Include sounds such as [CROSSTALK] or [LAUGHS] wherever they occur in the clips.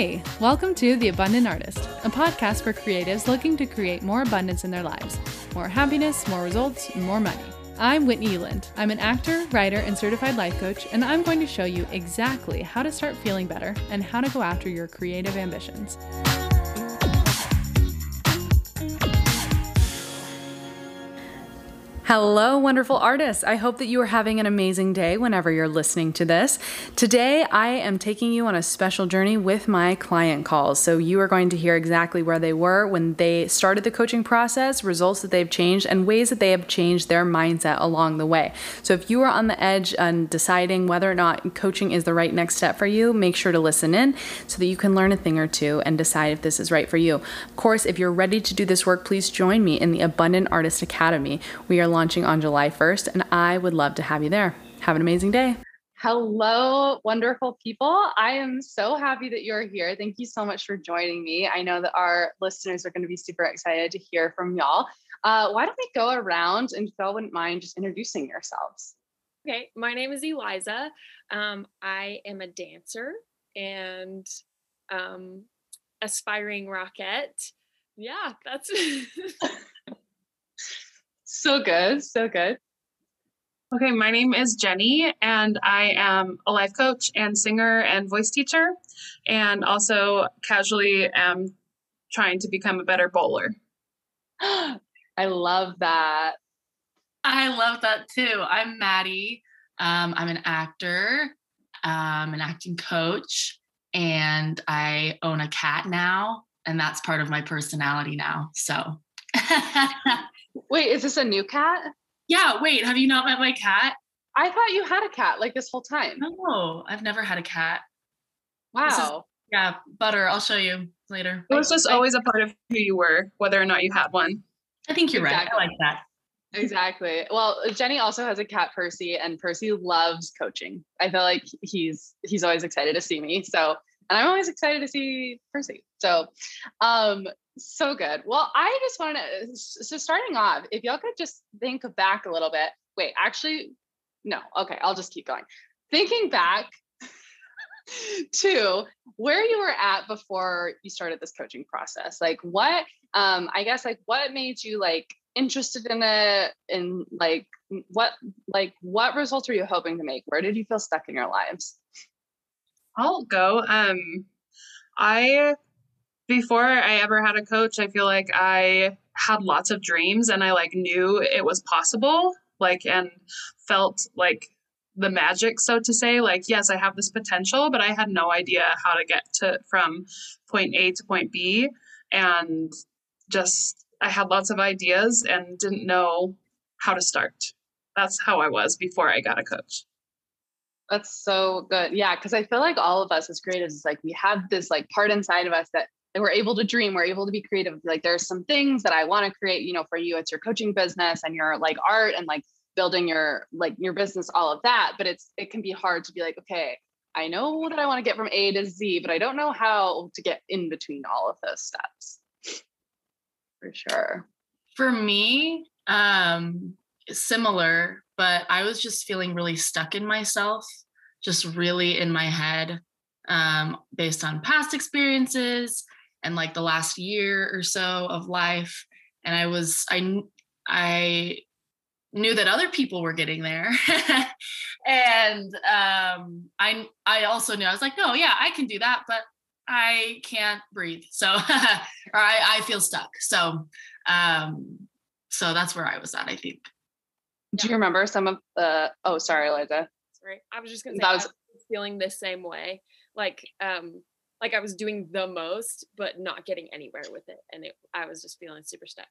Hey, welcome to The Abundant Artist, a podcast for creatives looking to create more abundance in their lives, more happiness, more results, more money. I'm Whitney Uland. I'm an actor, writer, and certified life coach, and I'm going to show you exactly how to start feeling better and how to go after your creative ambitions. Hello, wonderful artists. I hope that you are having an amazing day whenever you're listening to this. Today, I am taking you on a special journey with my client calls. So, you are going to hear exactly where they were when they started the coaching process, results that they've changed, and ways that they have changed their mindset along the way. So, if you are on the edge and deciding whether or not coaching is the right next step for you, make sure to listen in so that you can learn a thing or two and decide if this is right for you. Of course, if you're ready to do this work, please join me in the Abundant Artist Academy. We are launching on July 1st, and I would love to have you there. Have an amazing day. Hello, wonderful people. I am so happy that you're here. Thank you so much for joining me. I know that our listeners are going to be super excited to hear from y'all. Uh, why don't we go around and if y'all wouldn't mind just introducing yourselves? Okay, my name is Eliza. Um, I am a dancer and um, aspiring Rockette. Yeah, that's [LAUGHS] [LAUGHS] So good. So good. Okay, my name is Jenny, and I am a life coach and singer and voice teacher, and also casually am trying to become a better bowler. [GASPS] I love that. I love that too. I'm Maddie. Um, I'm an actor, um, an acting coach, and I own a cat now, and that's part of my personality now. So. [LAUGHS] Wait, is this a new cat? Yeah, wait, have you not met my cat? I thought you had a cat like this whole time. No, I've never had a cat. Wow. Is, yeah, Butter, I'll show you later. It was just always a part of who you were, whether or not you had one. I think you're exactly. right. I like that. Exactly. Well, Jenny also has a cat, Percy, and Percy loves coaching. I feel like he's he's always excited to see me. So, and I'm always excited to see Percy. So, um, so good. Well, I just want to, so starting off, if y'all could just think back a little bit. Wait, actually, no. Okay, I'll just keep going. Thinking back [LAUGHS] to where you were at before you started this coaching process. Like what, um, I guess like what made you like interested in it and like what, like what results were you hoping to make? Where did you feel stuck in your lives? I'll go. Um, I before I ever had a coach, I feel like I had lots of dreams and I like knew it was possible, like, and felt like the magic, so to say. Like, yes, I have this potential, but I had no idea how to get to from point A to point B. And just, I had lots of ideas and didn't know how to start. That's how I was before I got a coach. That's so good. Yeah. Cause I feel like all of us as creatives, like we have this like part inside of us that and we're able to dream we're able to be creative. Like there's some things that i want to create you know for you it's your coaching business and your like art and like building your like your business all of that but it's it can be hard to be like okay i know that i want to get from a to z but i don't know how to get in between all of those steps. For sure. For me um similar but i was just feeling really stuck in myself just really in my head um, based on past experiences and like the last year or so of life and i was i i knew that other people were getting there. [LAUGHS] And um i i also knew i was like no yeah i can do that but i can't breathe. So [LAUGHS] or i i feel stuck. So um so that's where i was at i think. Do you remember some of the oh sorry eliza. Sorry i was just gonna say that was, was feeling the same way. Like um like I was doing the most, but not getting anywhere with it. And it, I was just feeling super stuck.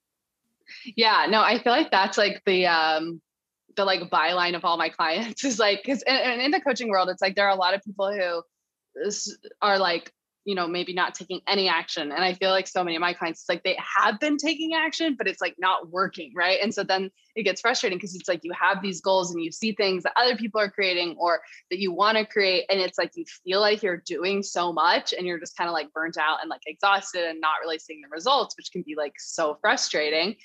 Yeah, no, I feel like that's like the, um, the like byline of all my clients [LAUGHS] is like, cause and, in the coaching world, it's like, there are a lot of people who are like, you know maybe not taking any action. And i feel like so many of my clients it's like they have been taking action but it's like not working right? And so then it gets frustrating because it's like you have these goals and you see things that other people are creating or that you want to create and it's like you feel like you're doing so much and you're just kind of like burnt out and like exhausted and not really seeing the results which can be like so frustrating.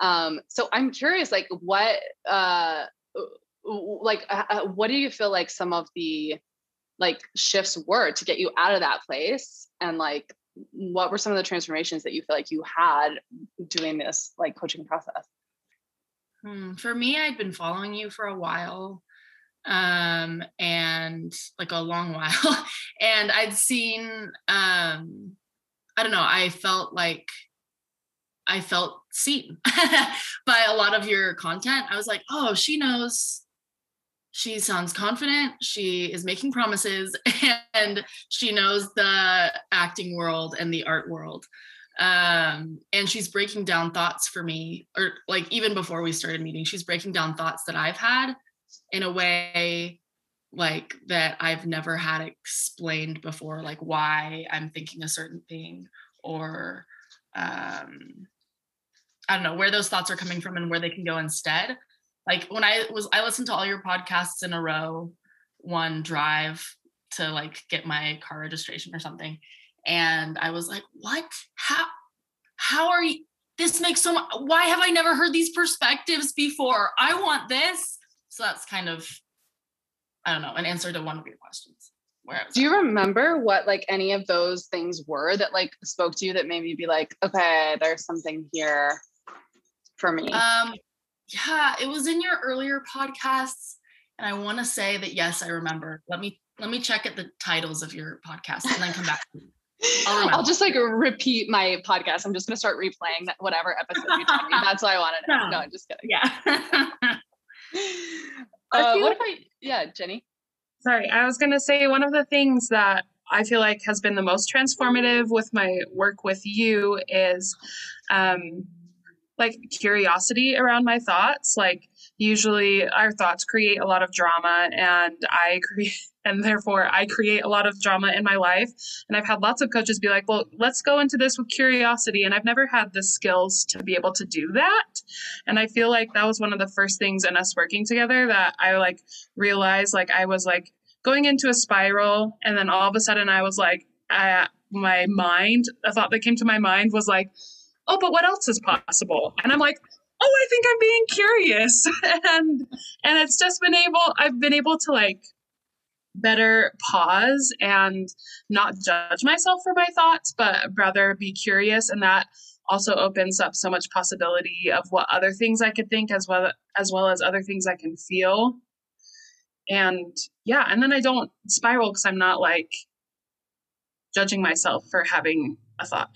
Um so i'm curious like what uh like uh, uh what do you feel like some of the like shifts were to get you out of that place and like what were some of the transformations that you feel like you had doing this like coaching process? Hmm, for me i'd been following you for a while um and like a long [LAUGHS] while and i'd seen um i don't know i felt like i felt seen [LAUGHS] by a lot of your content. I was like oh she knows she sounds confident she is making promises [LAUGHS] and she knows the acting world and the art world um and she's breaking down thoughts for me or like even before we started meeting she's breaking down thoughts that i've had in a way like that I've never had explained before, like why I'm thinking a certain thing or um I don't know where those thoughts are coming from and where they can go instead. Like when I was I listened to all your podcasts in a row, one drive to like get my car registration or something. And I was like, what? How how are you this makes so much why have I never heard these perspectives before? I want this. So that's kind of, I don't know, an answer to one of your questions. Where do you remember what like any of those things were that like spoke to you that made you be like, okay, there's something here for me? Um, yeah, it was in your earlier podcasts, and I want to say that yes, I remember. Let me let me check at the titles of your podcast and then come back. I'll, [LAUGHS] I'll, just like repeat my podcast. I'm just gonna start replaying that whatever episode you told me. That's what I wanted. No, [LAUGHS] no I'm just kidding. Yeah. [LAUGHS] uh, what if I, yeah, Jenny? Sorry, I was going to say one of the things that I feel like has been the most transformative with my work with you is um, like curiosity around my thoughts. Like, usually our thoughts create a lot of drama, and I [LAUGHS] create and therefore I create a lot of drama in my life. And I've had lots of coaches be like, well, let's go into this with curiosity. And I've never had the skills to be able to do that. And I feel like that was one of the first things in us working together that I like realized like I was like going into a spiral. And then all of a sudden I was like, uh, my mind, a thought that came to my mind was like, oh, but what else is possible? And I'm like, oh, I think I'm being curious. [LAUGHS] and and it's just been able, I've been able to like better pause and not judge myself for my thoughts, but rather be curious. And that also opens up so much possibility of what other things I could think as well as well as other things I can feel. And yeah, and then I don't spiral because I'm not like judging myself for having a thought.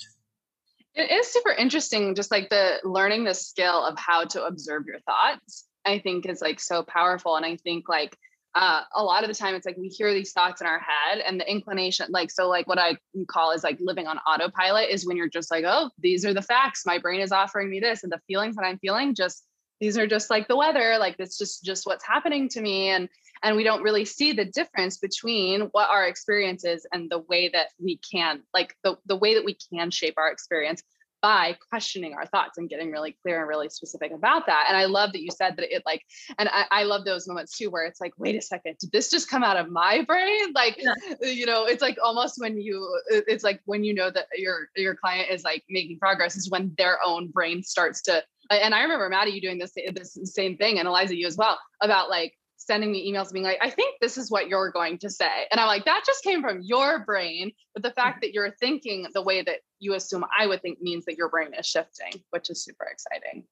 It is super interesting, just like the learning the skill of how to observe your thoughts. I think is like so powerful. And I think like uh, a lot of the time it's like we hear these thoughts in our head and the inclination like so like what i call is like living on autopilot is when you're just like oh these are the facts my brain is offering me this and the feelings that i'm feeling just these are just like the weather like it's just just what's happening to me and and we don't really see the difference between what our experience is and the way that we can like the, the way that we can shape our experience by questioning our thoughts and getting really clear and really specific about that. And I love that you said that it like, and I, I love those moments too, where it's like, wait a second, did this just come out of my brain? [LAUGHS] Like, yeah. you know, it's like almost when you, it's like when you know that your your client is like making progress is when their own brain starts to. And I remember Maddie, you doing this this same thing, and Eliza, you as well, about like sending me emails being like, I think this is what you're going to say. And I'm like, that just came from your brain. But the fact that you're thinking the way that you assume I would think means that your brain is shifting, which is super exciting.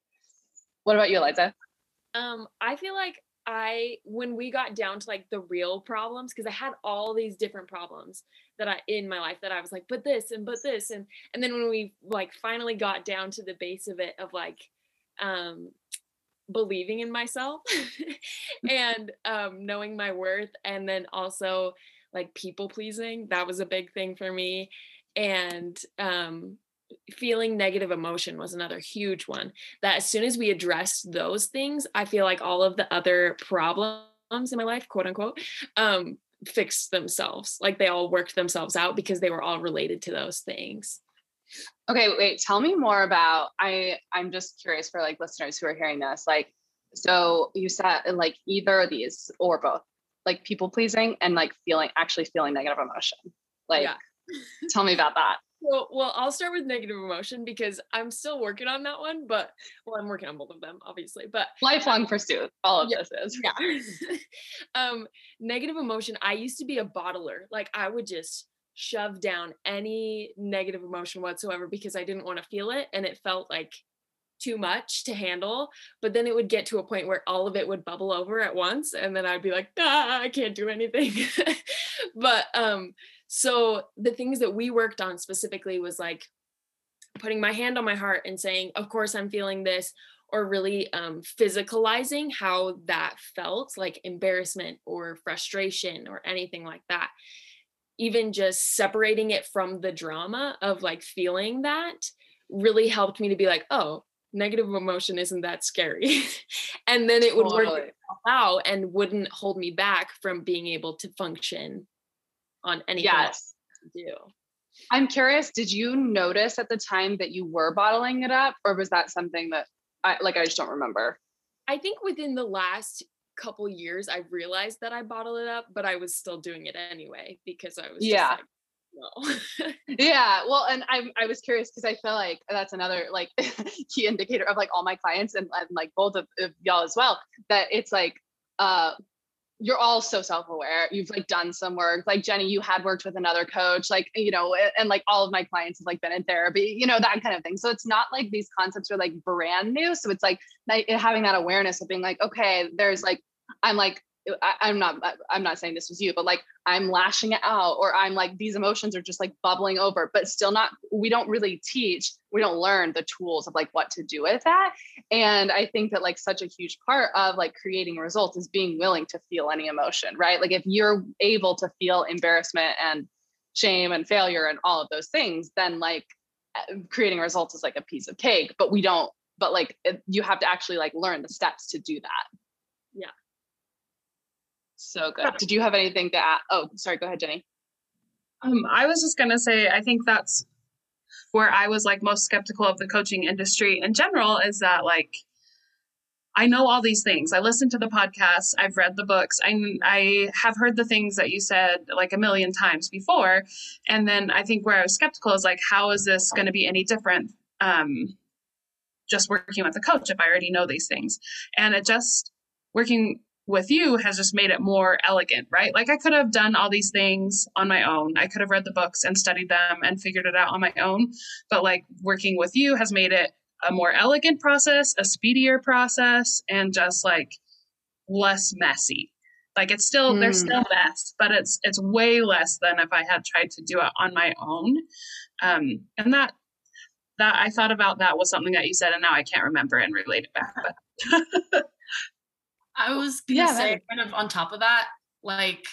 What about you, Eliza? Um, I feel like I when we got down to like the real problems, because I had all these different problems that I in my life that I was like, but this and but this and and then when we like finally got down to the base of it of like um believing in myself [LAUGHS] [LAUGHS] and um, knowing my worth and then also like people pleasing that was a big thing for me. And um, feeling negative emotion was another huge one that as soon as we addressed those things i feel like all of the other problems in my life quote unquote um, fixed themselves like they all worked themselves out because they were all related to those things Okay, wait, tell me more about I I'm just curious for like listeners who are hearing this. Like so you said like either of these or both. Like people pleasing and like feeling actually feeling negative emotion. Like yeah. [LAUGHS] tell me about that. So, well, I'll start with negative emotion because I'm still working on that one, but well, I'm working on both of them, obviously. But lifelong pursuit, all of yeah, this is. Yeah. [LAUGHS] um, negative emotion. I used to be a bottler. Like I would just shove down any negative emotion whatsoever because I didn't want to feel it. And it felt like too much to handle. But then it would get to a point where all of it would bubble over at once. And then I'd be like, ah, I can't do anything. [LAUGHS] but um, so the things that we worked on specifically was like putting my hand on my heart and saying, of course I'm feeling this, or really um, physicalizing how that felt, like embarrassment or frustration or anything like that. Even just separating it from the drama of like feeling that really helped me to be like, oh, negative emotion isn't that scary. [LAUGHS] and then it would totally. work out and wouldn't hold me back from being able to function on anything yes. do. I'm curious, did you notice at the time that you were bottling it up or was that something that I like I just don't remember? I think within the last couple years I've realized that I bottle it up, but I was still doing it anyway because I was yeah. Like, no. [LAUGHS] yeah, well, and I I was curious because I feel like that's another like [LAUGHS] key indicator of like all my clients and, and like both of, of y'all as well that it's like uh you're all so self-aware. You've like done some work. Like jenny you had worked with another coach like you know and like all of my clients have like been in therapy you know that kind of thing. So it's not like these concepts are like brand new. So it's like having that awareness of being like okay there's like i'm like I, am not I'm not saying this was you, but like I'm lashing it out or I'm like these emotions are just like bubbling over, but still not we don't really teach, we don't learn the tools of like what to do with that. And I think that like such a huge part of like creating results is being willing to feel any emotion, right? Like if you're able to feel embarrassment and shame and failure and all of those things, then like eh, creating results is like a piece of cake, but we don't but like you have to actually like learn the steps to do that. So good. Did you have anything to add? Oh, sorry. Go ahead, Jenny. Um, I was just gonna say, I think that's where I was like most skeptical of the coaching industry in general. Is that like I know all these things. I listened to the podcasts. I've read the books. I I have heard the things that you said like a million times before. And then I think where I was skeptical is like, how is this going to be any different? Um, just working with a coach if I already know these things. And it just working with you has just made it more elegant, right? Like I could have done all these things on my own. I could have read the books and studied them and figured it out on my own. But like working with you has made it a more elegant process, a speedier process, and just like less messy. Like it's still mm. there's still mess, but it's it's way less than if I had tried to do it on my own. Um, and that that I thought about that was something that you said, and now I can't remember and relate it back. But [LAUGHS] I was gonna yeah, say kind of on top of that, like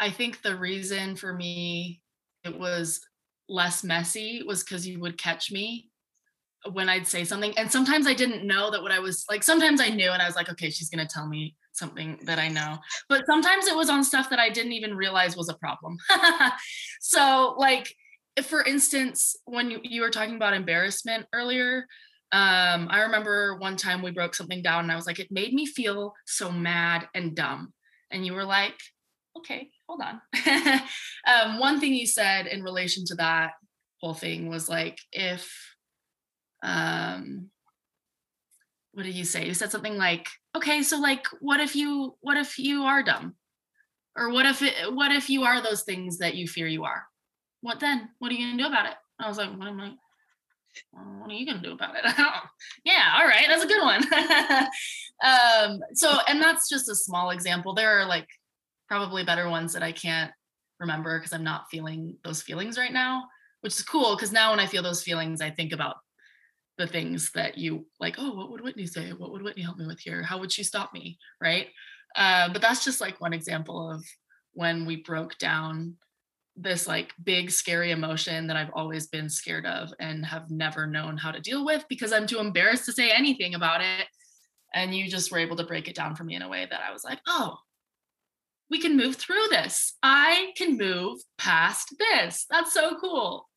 I think the reason for me it was less messy was because you would catch me when I'd say something. And sometimes I didn't know that what I was like, sometimes I knew and I was like, okay, she's gonna tell me something that I know. But sometimes it was on stuff that I didn't even realize was a problem. [LAUGHS] so like for instance, when you, you were talking about embarrassment earlier, um, I remember one time we broke something down and I was like, it made me feel so mad and dumb. And you were like, okay, hold on. [LAUGHS] um, one thing you said in relation to that whole thing was like, if, um, what did you say? You said something like, okay, so like, what if you, what if you are dumb? Or what if it, what if you are those things that you fear you are? What then? What are you gonna do about it? I was like, what am I, what are you gonna do about it? [LAUGHS] yeah, all right, that's a good one. [LAUGHS] um, so, and that's just a small example. There are like probably better ones that I can't remember because I'm not feeling those feelings right now, which is cool because now when I feel those feelings, I think about the things that you like. Oh, what would Whitney say? What would Whitney help me with here? How would she stop me? Right. Uh, but that's just like one example of when we broke down this like big scary emotion that I've always been scared of and have never known how to deal with because I'm too embarrassed to say anything about it. And you just were able to break it down for me in a way that I was like, oh, we can move through this. I can move past this. That's so cool.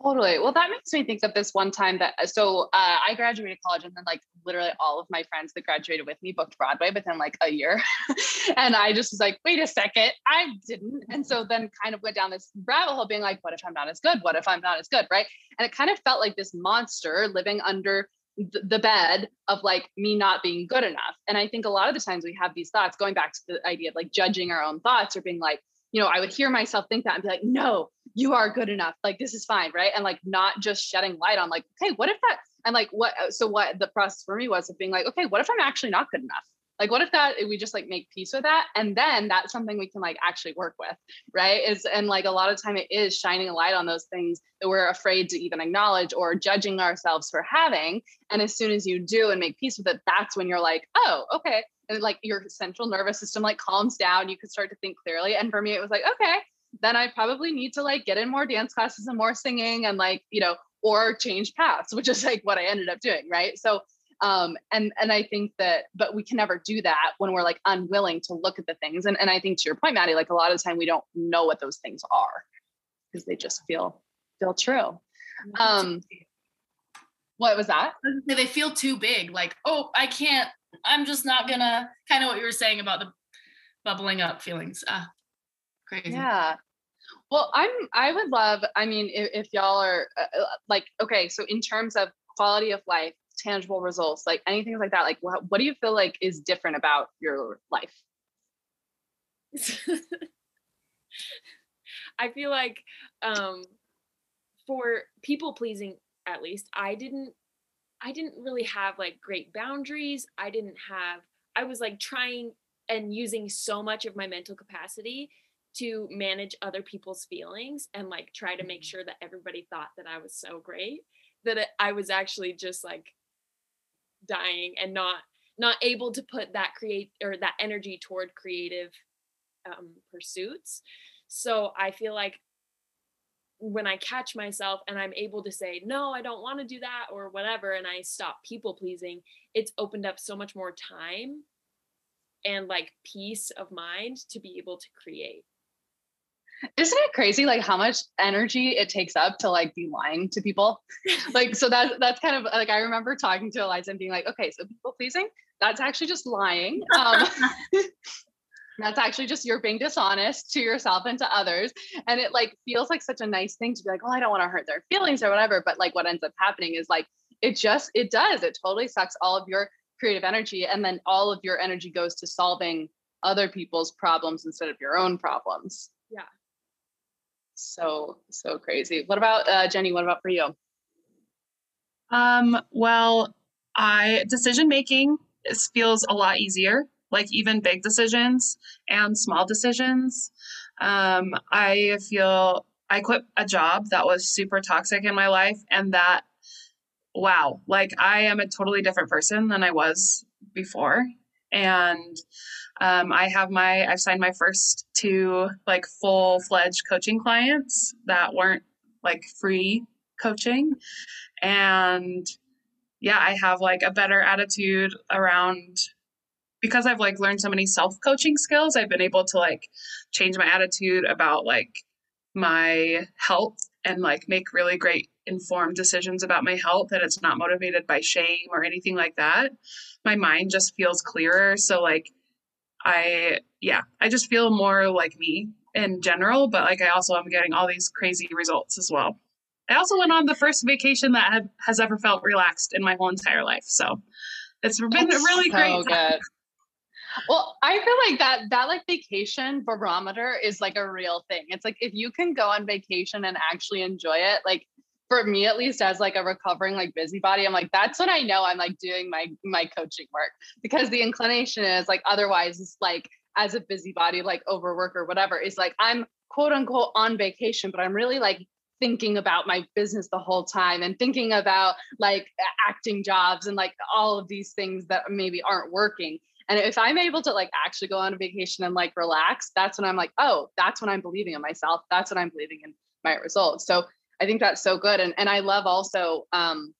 Totally. Well, that makes me think of this one time that so uh, I graduated college and then like literally all of my friends that graduated with me booked Broadway within like a year. [LAUGHS] and I just was like, wait a second, I didn't. And so then kind of went down this rabbit hole being like, what if I'm not as good? What if I'm not as good? Right. And it kind of felt like this monster living under the bed of like me not being good enough. And I think a lot of the times we have these thoughts going back to the idea of like judging our own thoughts or being like, you know, I would hear myself think that and be like, no, you are good enough. Like, this is fine. Right. And like, not just shedding light on like, okay, what if that, and like, what, uh, so what the process for me was of being like, okay, what if I'm actually not good enough? Like, what if that we just like make peace with that? And then that's something we can like actually work with. Right. Is, and like a lot of time it is shining a light on those things that we're afraid to even acknowledge or judging ourselves for having. And as soon as you do and make peace with it, that's when you're like, oh, okay, and like your central nervous system like calms down you can start to think clearly and for me it was like okay then i probably need to like get in more dance classes and more singing and like you know or change paths [LAUGHS] which is like what i ended up doing right? So um and and i think that but we can never do that when we're like unwilling to look at the things. And, and i think to your point maddie like a lot of the time we don't know what those things are because they just feel feel true. Um what was that? They feel too big like oh i can't I'm just not gonna kind of what you were saying about the bubbling up feelings. Ah, crazy. Yeah. Well, I'm. I would love. I mean, if, if y'all are uh, uh like, okay, so in terms of quality of life, tangible results, like anything like that, like what, what do you feel like is different about your life? [LAUGHS] I feel like um, for people pleasing, at least, I didn't I didn't really have like great boundaries. I didn't have, I was like trying and using so much of my mental capacity to manage other people's feelings and like try to make mm-hmm. sure that everybody thought that I was so great that I was actually just like dying and not not able to put that create or that energy toward creative um, pursuits. So I feel like when I catch myself and I'm able to say, no, I don't want to do that or whatever, and I stop people pleasing, it's opened up so much more time and like peace of mind to be able to create. Isn't it crazy like how much energy it takes up to like be lying to people? [LAUGHS] like so that's that's kind of like I remember talking to Eliza and being like, okay, so people pleasing, that's actually just lying. Um, [LAUGHS] [LAUGHS] that's actually just you're being dishonest to yourself and to others and it like feels like such a nice thing to be like oh i don't want to hurt their feelings or whatever but like what ends up happening is like it just it does it totally sucks all of your creative energy and then all of your energy goes to solving other people's problems instead of your own problems yeah so so crazy what about uh, jenny what about for you um well i decision making feels a lot easier like even big decisions and small decisions. Um, I feel I quit a job that was super toxic in my life, and that, wow, like I am a totally different person than I was before. And um, I have my, I've signed my first two like full fledged coaching clients that weren't like free coaching. And yeah, I have like a better attitude around because I've like learned so many self-coaching skills, I've been able to like change my attitude about like my health and like make really great informed decisions about my health and it's not motivated by shame or anything like that. My mind just feels clearer. So like I yeah, I just feel more like me in general, but like I also am getting all these crazy results as well. I also went on the first vacation that have, has ever felt relaxed in my whole entire life. So it's been That's a really so great. Good. Well, I feel like that that like vacation barometer is like a real thing. It's like if you can go on vacation and actually enjoy it, like for me at least as like a recovering like busybody, I'm like that's when I know I'm like doing my my coaching work because the inclination is like otherwise it's like as a busybody like overwork or whatever is like I'm quote unquote on vacation, but I'm really like thinking about my business the whole time and thinking about like acting jobs and like all of these things that maybe aren't working and if I'm able to like actually go on a vacation and like relax, that's when I'm like, oh, that's when I'm believing in myself. That's when I'm believing in my results. So I think that's so good. And and I love also um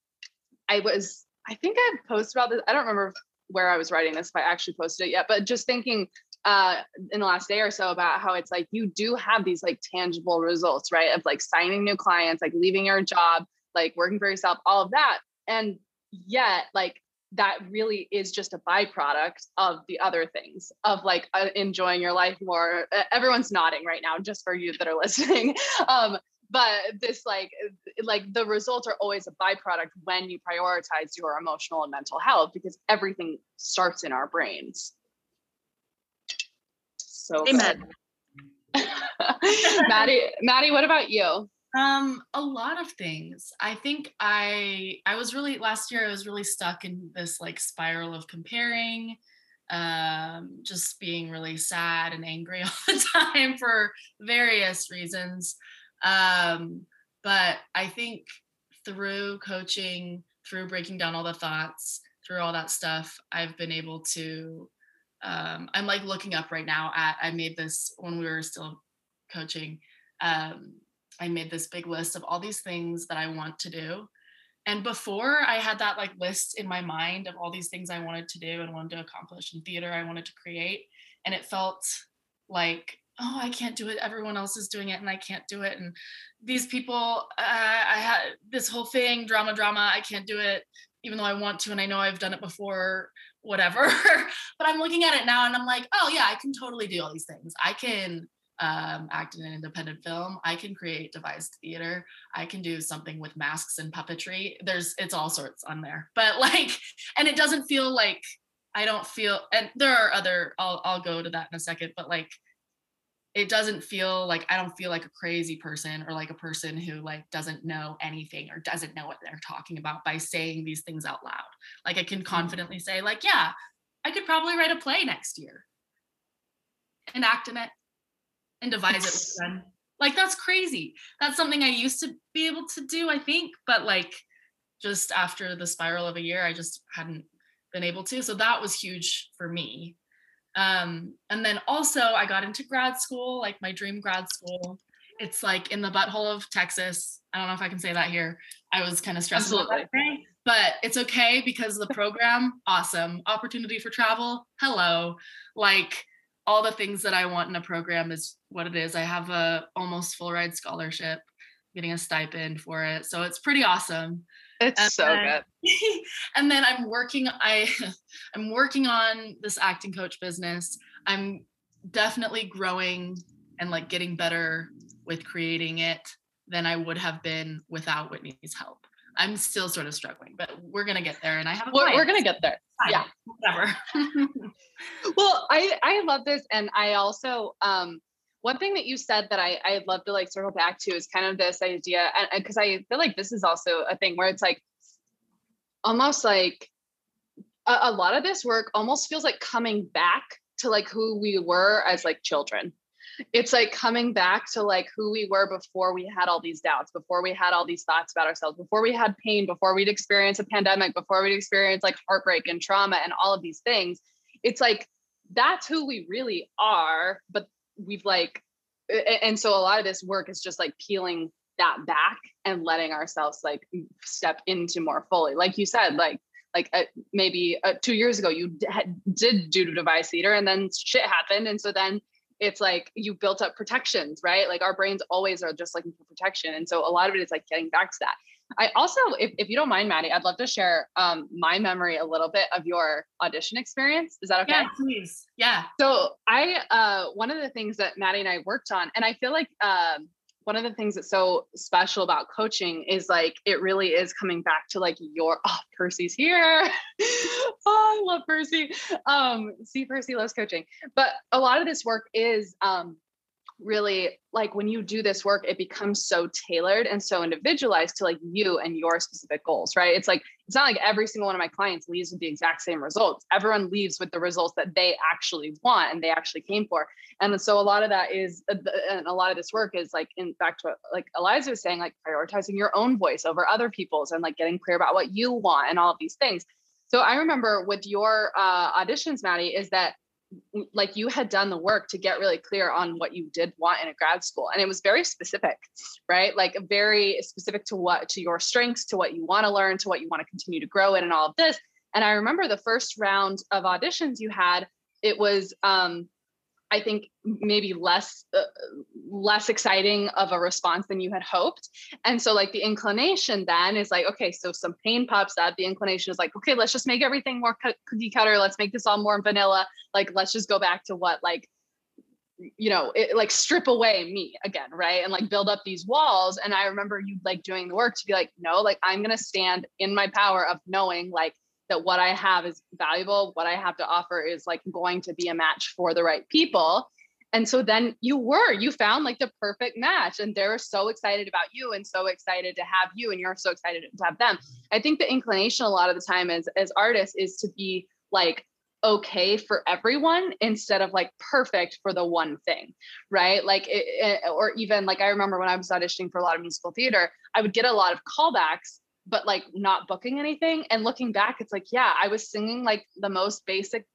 I was I think I posted about this. I don't remember where I was writing this if I actually posted it yet, but just thinking uh, in the last day or so about how it's like you do have these like tangible results, right? Of like signing new clients, like leaving your job, like working for yourself, all of that. And yet, like that really is just a byproduct of the other things of like uh, enjoying your life more. Everyone's nodding right now, just for you that are [LAUGHS] listening. um, but this like like the results are always a byproduct when you prioritize your emotional and mental health because everything starts in our brains. So amen. [LAUGHS] maddie maddie what about you? Um a lot of things. I think i i was really last year i was really stuck in this like spiral of comparing um just being really sad and angry [LAUGHS] all the time for various reasons um, but I think through coaching, through breaking down all the thoughts, through all that stuff, I've been able to. Um, I'm like looking up right now at. I made this when we were still coaching. Um, I made this big list of all these things that I want to do. And before I had that like list in my mind of all these things I wanted to do and wanted to accomplish in theater, I wanted to create. And it felt like oh i can't do it. Everyone else is doing it and i can't do it. And these people uh, i had this whole thing drama drama i can't do it even though i want to and i know i've done it before [LAUGHS] whatever. But i'm looking at it now and i'm like oh yeah i can totally do all these things. I can um, act in an independent film. I can create devised theater. I can do something with masks and puppetry. There's it's all sorts on there. But like and it doesn't feel like i don't feel and there are other i'll, I'll go to that in a second but like it doesn't feel like I don't feel like a crazy person or like a person who like doesn't know anything or doesn't know what they're talking about by saying these things out loud. Like I can mm-hmm. confidently say like, yeah, I could probably write a play next year and act in it and devise it with them. [LAUGHS] Like that's crazy. That's something I used to be able to do, I think, but like just after the spiral of a year, I just hadn't been able to. So that was huge for me. Um, and then also I got into grad school, like my dream grad school. It's like in the butthole of Texas. I don't know if I can say that here. I was kind of stressed about that day, but it's okay because the program, awesome. Opportunity for travel, hello. Like all the things that I want in a program is what it is. I have a almost full ride scholarship, getting a stipend for it. So it's pretty awesome. It's and so then, good. [LAUGHS] and then I'm working I [LAUGHS] I'm working on this acting coach business. I'm definitely growing and like getting better with creating it than I would have been without Whitney's help. I'm still sort of struggling, but we're gonna get there. And I have a we're, we're gonna get there. Fine. Yeah, whatever. [LAUGHS] well, I I love this, and I also um one thing that you said that I, I'd love to like circle back to is kind of this idea and because I feel like this is also a thing where it's like almost like a, a, lot of this work almost feels like coming back to like who we were as like children. It's like coming back to like who we were before we had all these doubts before we had all these thoughts about ourselves before we had pain before we'd experienced a pandemic before we'd experienced like heartbreak and trauma and all of these things. It's like that's who we really are but we've like and so a lot of this work is just like peeling that back and letting ourselves like step into more fully. Like you said like like uh, maybe uh, two years ago you d- did do device theater and then shit happened. And so then it's like you built up protections right? Like our brains always are just looking for protection. And so a lot of it is like getting back to that I also, if, if you don't mind, Maddie, I'd love to share um, my memory a little bit of your audition experience. Is that okay? Yeah, please. Yeah. So I, uh, one of the things that Maddie and I worked on, and I feel like um, one of the things that's so special about coaching is like it really is coming back to like your [LAUGHS] oh Percy's here. [LAUGHS] oh, I love Percy. Um, see Percy loves coaching. But a lot of this work is um really like when you do this work it becomes so tailored and so individualized to like you and your specific goals right? It's like it's not like every single one of my clients leaves with the exact same results. Everyone leaves with the results that they actually want and they actually came for. And so a lot of that is uh, and a lot of this work is like in back to what like eliza was saying like prioritizing your own voice over other people's and like getting clear about what you want and all of these things. So i remember with your uh, auditions maddie is that like you had done the work to get really clear on what you did want in a grad school and it was very specific right? Like very specific to what to your strengths to what you want to learn to what you want to continue to grow in and all of this. And i remember the first round of auditions you had it was um I think maybe less uh, less exciting of a response than you had hoped. And so like the inclination then is like okay, so some pain pops up. The inclination is like okay, let's just make everything more cookie cutter. Let's make this all more vanilla. Like let's just go back to what like you know it, like strip away me again right and like build up these walls and i remember you like doing the work to be like no like i'm going to stand in my power of knowing like that what I have is valuable, what I have to offer is like going to be a match for the right people. And so then you were, you found like the perfect match, and they're so excited about you and so excited to have you, and you're so excited to have them. I think the inclination a lot of the time as as artists is to be like okay for everyone instead of like perfect for the one thing right like it, it, or even like i remember when i was auditioning for a lot of musical theater i would get a lot of callbacks but like not booking anything. And looking back, it's like, yeah, I was singing like the most basic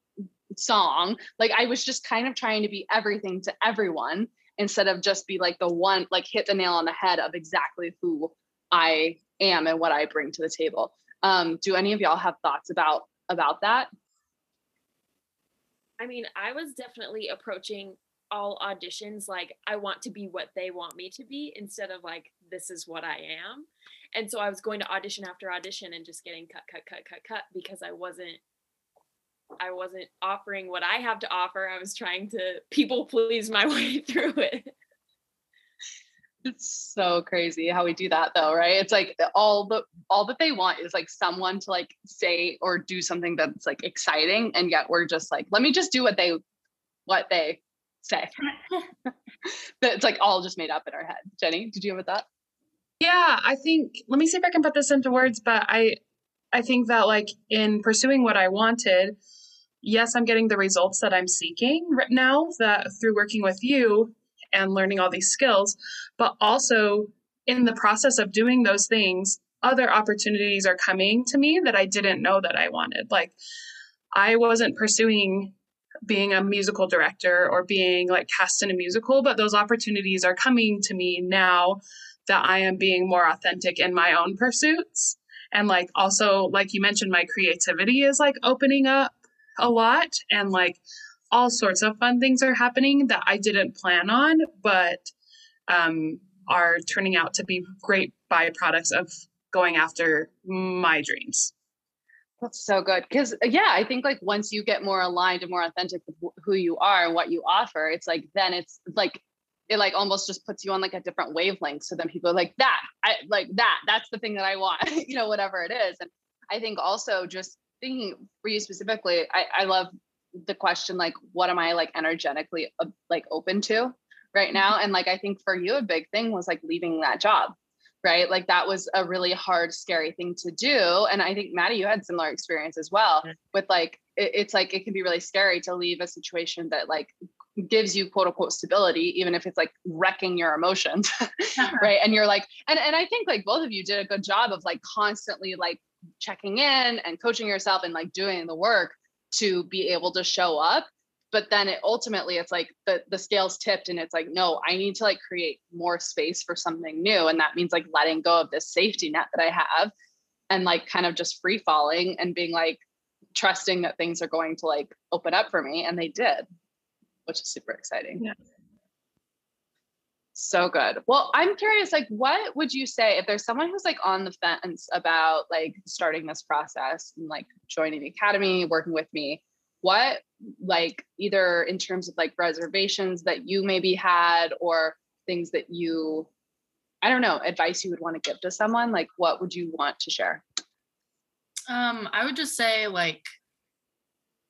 song. Like I was just kind of trying to be everything to everyone instead of just be like the one, like hit the nail on the head of exactly who I am and what I bring to the table. Um, do any of y'all have thoughts about about that? I mean, I was definitely approaching all auditions like I want to be what they want me to be instead of like this is what I am. And so I was going to audition after audition and just getting cut, cut, cut, cut, cut because I wasn't I wasn't offering what I have to offer. I was trying to people please my [LAUGHS] way through it. It's so crazy how we do that though, right? It's like all the all that they want is like someone to like say or do something that's like exciting and yet we're just like let me just do what they what they say. [LAUGHS] it's like all just made up in our head. Jenny, did you have a thought? Yeah, I think let me see if I can put this into words, but I I think that like in pursuing what I wanted, yes, I'm getting the results that I'm seeking right now that through working with you and learning all these skills, but also in the process of doing those things, other opportunities are coming to me that I didn't know that I wanted. Like I wasn't pursuing being a musical director or being like cast in a musical, but those opportunities are coming to me now that I am being more authentic in my own pursuits. And like also, like you mentioned, my creativity is like opening up a lot and like all sorts of fun things are happening that I didn't plan on, but um, are turning out to be great byproducts of going after my dreams. That's so good. Because, yeah, I think like once you get more aligned and more authentic with who you are and what you offer, it's like then it's like it like almost just puts you on like a different wavelength. So then people are like that, I like that, that's the thing that I want, [LAUGHS] you know, whatever it is. And I think also just thinking for you specifically, I, I love the question, like, what am I like energetically uh, like open to right now? Mm-hmm. And like, I think for you, a big thing was like leaving that job, right? Like that was a really hard, scary thing to do. And I think Maddie, you had similar experience as well with like, it, it's like, it can be really scary to leave a situation that like gives you quote unquote stability even if it's like wrecking your emotions [LAUGHS] uh-huh. right? And you're like and and i think like both of you did a good job of like constantly like checking in and coaching yourself and like doing the work to be able to show up. But then it ultimately it's like the the scales tipped and it's like no i need to like create more space for something new. And that means like letting go of this safety net that i have and like kind of just free falling and being like trusting that things are going to like open up for me. And they did which is super exciting. Yeah. So good. Well, I'm curious, like, what would you say if there's someone who's like on the fence about like starting this process and like joining the academy, working with me? What, like, either in terms of like reservations that you maybe had or things that you, I don't know, advice you would want to give to someone? Like, what would you want to share? Um, I would just say, like,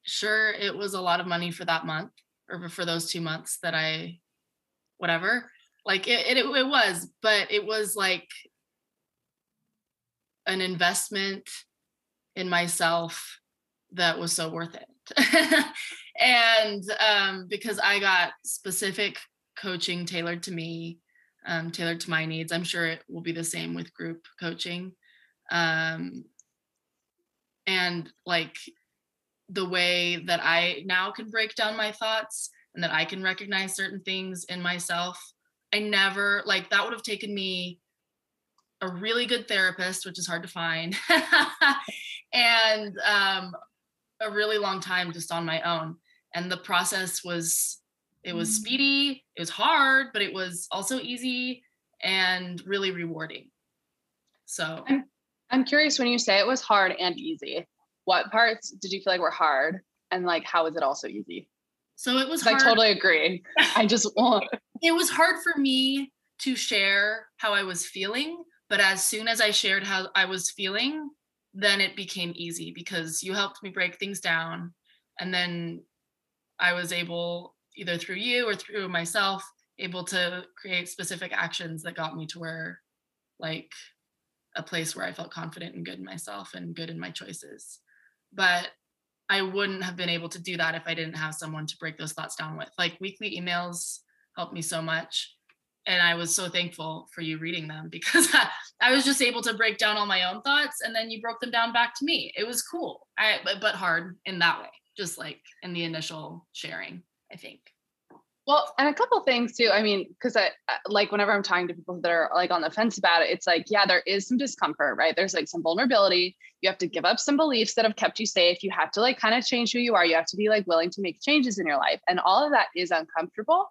sure, it was a lot of money for that month or for those two months that I, whatever, like it, it, it was, but it was like an investment in myself that was so worth it. [LAUGHS] and um, because I got specific coaching tailored to me, um, tailored to my needs. I'm sure it will be the same with group coaching. Um, and like the way that I now can break down my thoughts and that I can recognize certain things in myself. I never, like, that would have taken me a really good therapist, which is hard to find, [LAUGHS] and um, a really long time just on my own. And the process was, It was Mm. speedy, it was hard, but it was also easy and really rewarding. So I'm I'm curious when you say it was hard and easy, what parts did you feel like were hard? And like how was it also easy? so it was I totally agree. I [LAUGHS] just want it was hard for me to share how I was feeling, but as soon as I shared how I was feeling, then it became easy because you helped me break things down. And then I was able, either through you or through myself, able to create specific actions that got me to where, like, a place where I felt confident and good in myself and good in my choices. But I wouldn't have been able to do that if I didn't have someone to break those thoughts down with. Like weekly emails helped me so much. And I was so thankful for you reading them [LAUGHS] because I was just able to break down all my own thoughts and then you broke them down back to me. It was cool, I, but, hard in that way, just like in the initial sharing, I think. Well, and a couple things too. I mean, because I I- like whenever I'm talking to people that are like on the fence about it, it's like, yeah, there is some discomfort, right? There's like some vulnerability. You have to give up some beliefs that have kept you safe. You have to like kind of change who you are. You have to be like willing to make changes in your life. And all of that is uncomfortable.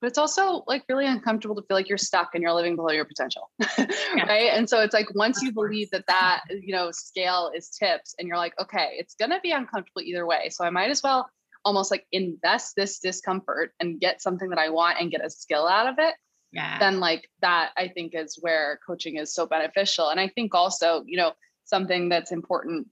But it's also like really uncomfortable to feel like you're stuck and you're living below your potential. [LAUGHS] right. And so it's like once you believe that that, you know, scale is tips and you're like, okay, it's going to be uncomfortable either way. So I might as well almost like invest this discomfort and get something that I want and get a skill out of it, Yeah. then like that I think is where coaching is so beneficial. And I think also, you know, something that's important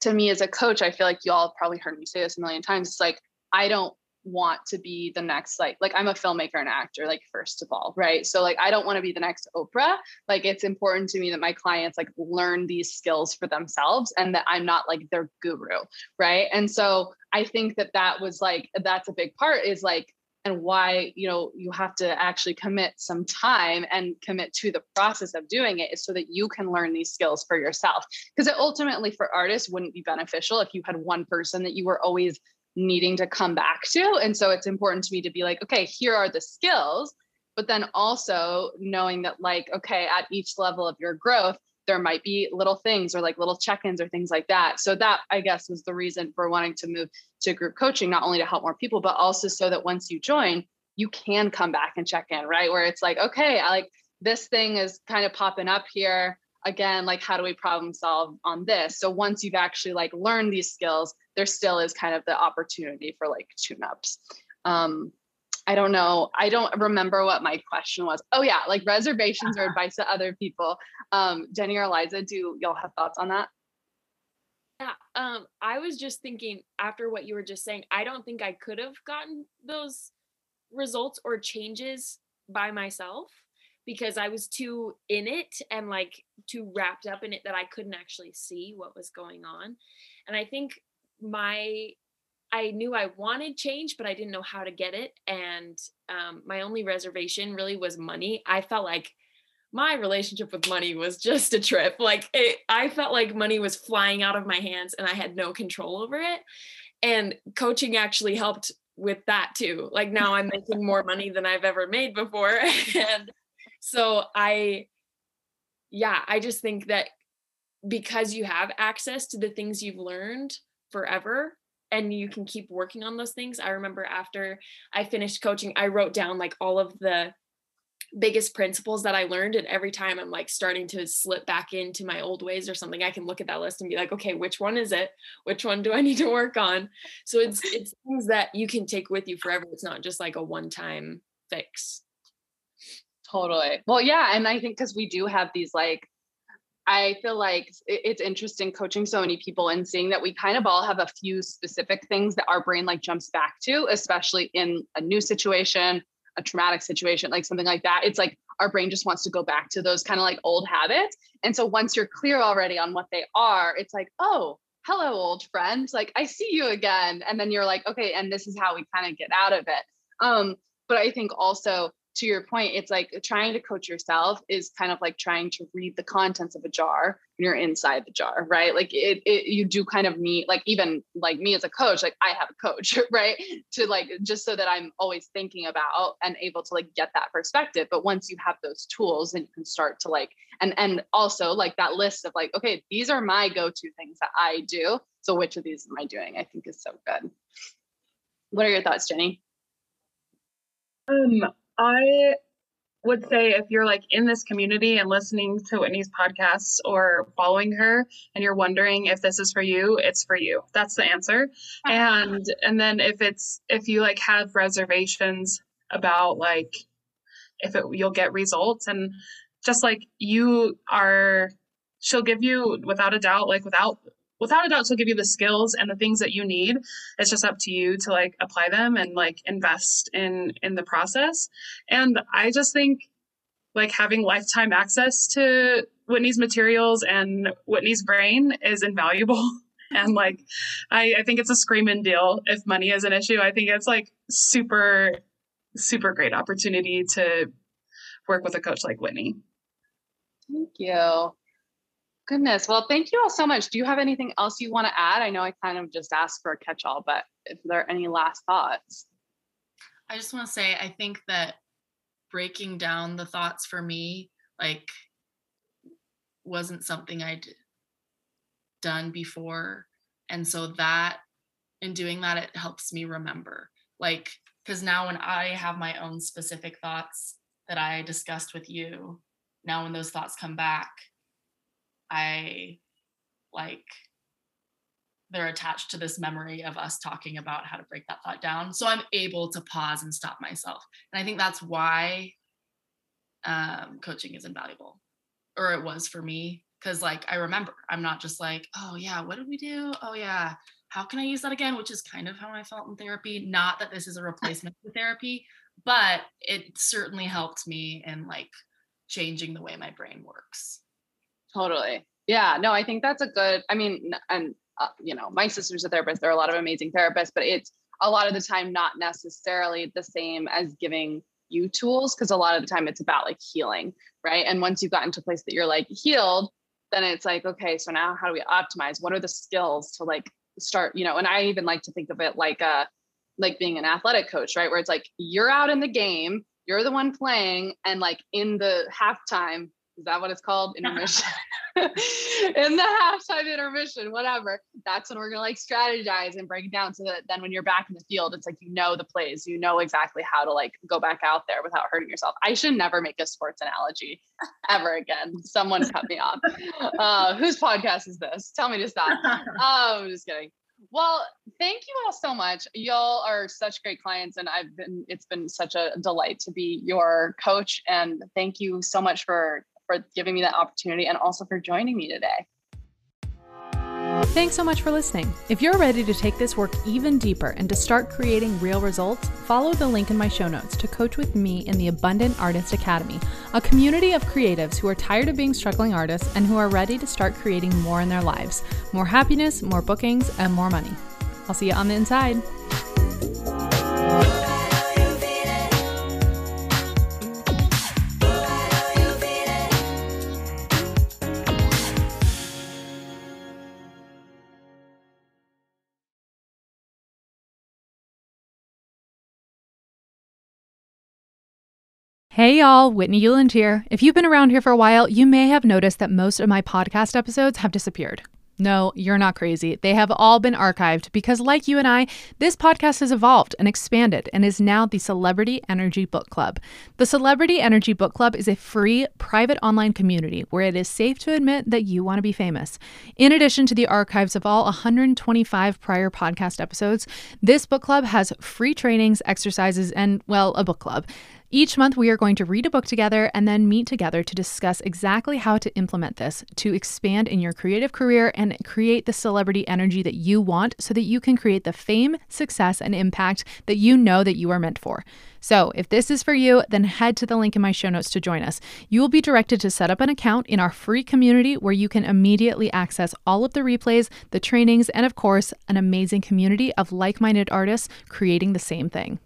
to me as a coach, I feel like you all have probably heard me say this a million times. It's like I don't want to be the next like like I'm a filmmaker and actor like first of all right? So like I don't want to be the next Oprah. Like it's important to me that my clients like learn these skills for themselves and that I'm not like their guru right? And so I think that that was like that's a big part is like and why you know you have to actually commit some time and commit to the process of doing it is so that you can learn these skills for yourself. Because it ultimately for artists wouldn't be beneficial if you had one person that you were always needing to come back to. And so it's important to me to be like okay here are the skills. But then also knowing that like okay at each level of your growth there might be little things or like little check-ins or things like that. So that i guess was the reason for wanting to move to group coaching not only to help more people but also so that once you join you can come back and check in right? Where it's like okay i like this thing is kind of popping up here again like how do we problem solve on this? So once you've actually like learned these skills there still is kind of the opportunity for like tune ups um i don't know i don't remember what my question was. Oh yeah like reservations or [LAUGHS] advice to other people. Um jenny or eliza do y'all have thoughts on that? Yeah, um, I was just thinking after what you were just saying, I don't think I could have gotten those results or changes by myself because I was too in it and like too wrapped up in it that I couldn't actually see what was going on. And I think my I knew I wanted change, but I didn't know how to get it. And um, my only reservation really was money. I felt like my relationship with money was just a trip. Like it, I felt like money was flying out of my hands and I had no control over it. And coaching actually helped with that too. Like now I'm making more money than I've ever made before. [LAUGHS] and so I, yeah, I just think that because you have access to the things you've learned forever and you can keep working on those things. I remember after I finished coaching, I wrote down like all of the biggest principles that I learned. And every time I'm like starting to slip back into my old ways or something, I can look at that list and be like, okay, which one is it? Which one do I need to work on? So it's it's things that you can take with you forever. It's not just like a one-time fix. Totally. Well, yeah. And I think because we do have these like, I feel like it's interesting coaching so many people and seeing that we kind of all have a few specific things that our brain like jumps back to, especially in a new situation, a traumatic situation, like something like that. It's like our brain just wants to go back to those kind of like old habits. And so once you're clear already on what they are, it's like, oh, hello, old friend. Like, I see you again. And then you're like, okay, and this is how we kind of get out of it. Um, but I think also to your point, it's like trying to coach yourself is kind of like trying to read the contents of a jar when you're inside the jar, right? Like it, it you do kind of need like even like me as a coach, like I have a coach, [LAUGHS] right? To like just so that I'm always thinking about and able to like get that perspective. But once you have those tools, then you can start to like and and also like that list of like, okay, these are my go-to things that I do. So which of these am I doing? I think is so good. What are your thoughts, Jenny? Um, I would say if you're like in this community and listening to Whitney's podcasts or following her and you're wondering if this is for you, it's for you. That's the answer. [LAUGHS] And and then if it's if you like have reservations about like if it, you'll get results and just like you are she'll give you without a doubt like without without a doubt she'll give you the skills and the things that you need. It's just up to you to like apply them and like invest in in the process. And i just think like having lifetime access to whitney's materials and whitney's brain is invaluable. [LAUGHS] And like I, I think it's a screaming deal. If money is an issue i think it's like super super great opportunity to work with a coach like whitney. Thank you Goodness. Well, thank you all so much. Do you have anything else you want to add? I know I kind of just asked for a catch all, but if there are any last thoughts. I just want to say, I think that breaking down the thoughts for me, like, wasn't something I'd done before. And so that, in doing that, it helps me remember. Like, because now when I have my own specific thoughts that I discussed with you, now when those thoughts come back, I like they're attached to this memory of us talking about how to break that thought down. So I'm able to pause and stop myself. And I think that's why um, coaching is invaluable, or it was for me. Cause like I remember, I'm not just like, oh yeah, what did we do? Oh yeah, how can I use that again? Which is kind of how I felt in therapy. Not that this is a replacement for therapy, but it certainly helped me in like changing the way my brain works. Totally. Yeah. No, I think that's a good, I mean, and, uh, you know, my sister's a therapist. There are a lot of amazing therapists, but it's a lot of the time not necessarily the same as giving you tools because a lot of the time it's about like healing. Right. And once you've gotten to a place that you're like healed, then it's like, okay, so now how do we optimize? What are the skills to like start, you know, and I even like to think of it like a, uh, like being an athletic coach, right? Where it's like you're out in the game, you're the one playing, and like in the halftime, is that what it's called? [LAUGHS] Intermission. [LAUGHS] in the halftime intermission, whatever. That's when we're gonna like strategize and break it down so that then when you're back in the field, it's like you know the plays, you know exactly how to like go back out there without hurting yourself. I should never make a sports analogy [LAUGHS] ever again. Someone cut me off. Uh, whose podcast is this? Tell me to stop. Oh, I'm just kidding. Well, thank you all so much. Y'all are such great clients, and I've been. It's been such a delight to be your coach, and thank you so much for for giving me that opportunity and also for joining me today. Thanks so much for listening. If you're ready to take this work even deeper and to start creating real results, follow the link in my show notes to coach with me in the Abundant Artist Academy, a community of creatives who are tired of being struggling artists and who are ready to start creating more in their lives more happiness, more bookings, and more money. I'll see you on the inside. Hey y'all, Whitney Uland here. If you've been around here for a while, you may have noticed that most of my podcast episodes have disappeared. No, you're not crazy. They have all been archived because, like you and I, this podcast has evolved and expanded and is now the Celebrity Energy Book Club. The Celebrity Energy Book Club is a free, private online community where it is safe to admit that you want to be famous. In addition to the archives of all 125 prior podcast episodes, this book club has free trainings, exercises, and, well, a book club. Each month, we are going to read a book together and then meet together to discuss exactly how to implement this to expand in your creative career and create the celebrity energy that you want so that you can create the fame, success, and impact that you know that you are meant for. So, if this is for you, then head to the link in my show notes to join us. You will be directed to set up an account in our free community where you can immediately access all of the replays, the trainings, and of course, an amazing community of like minded artists creating the same thing.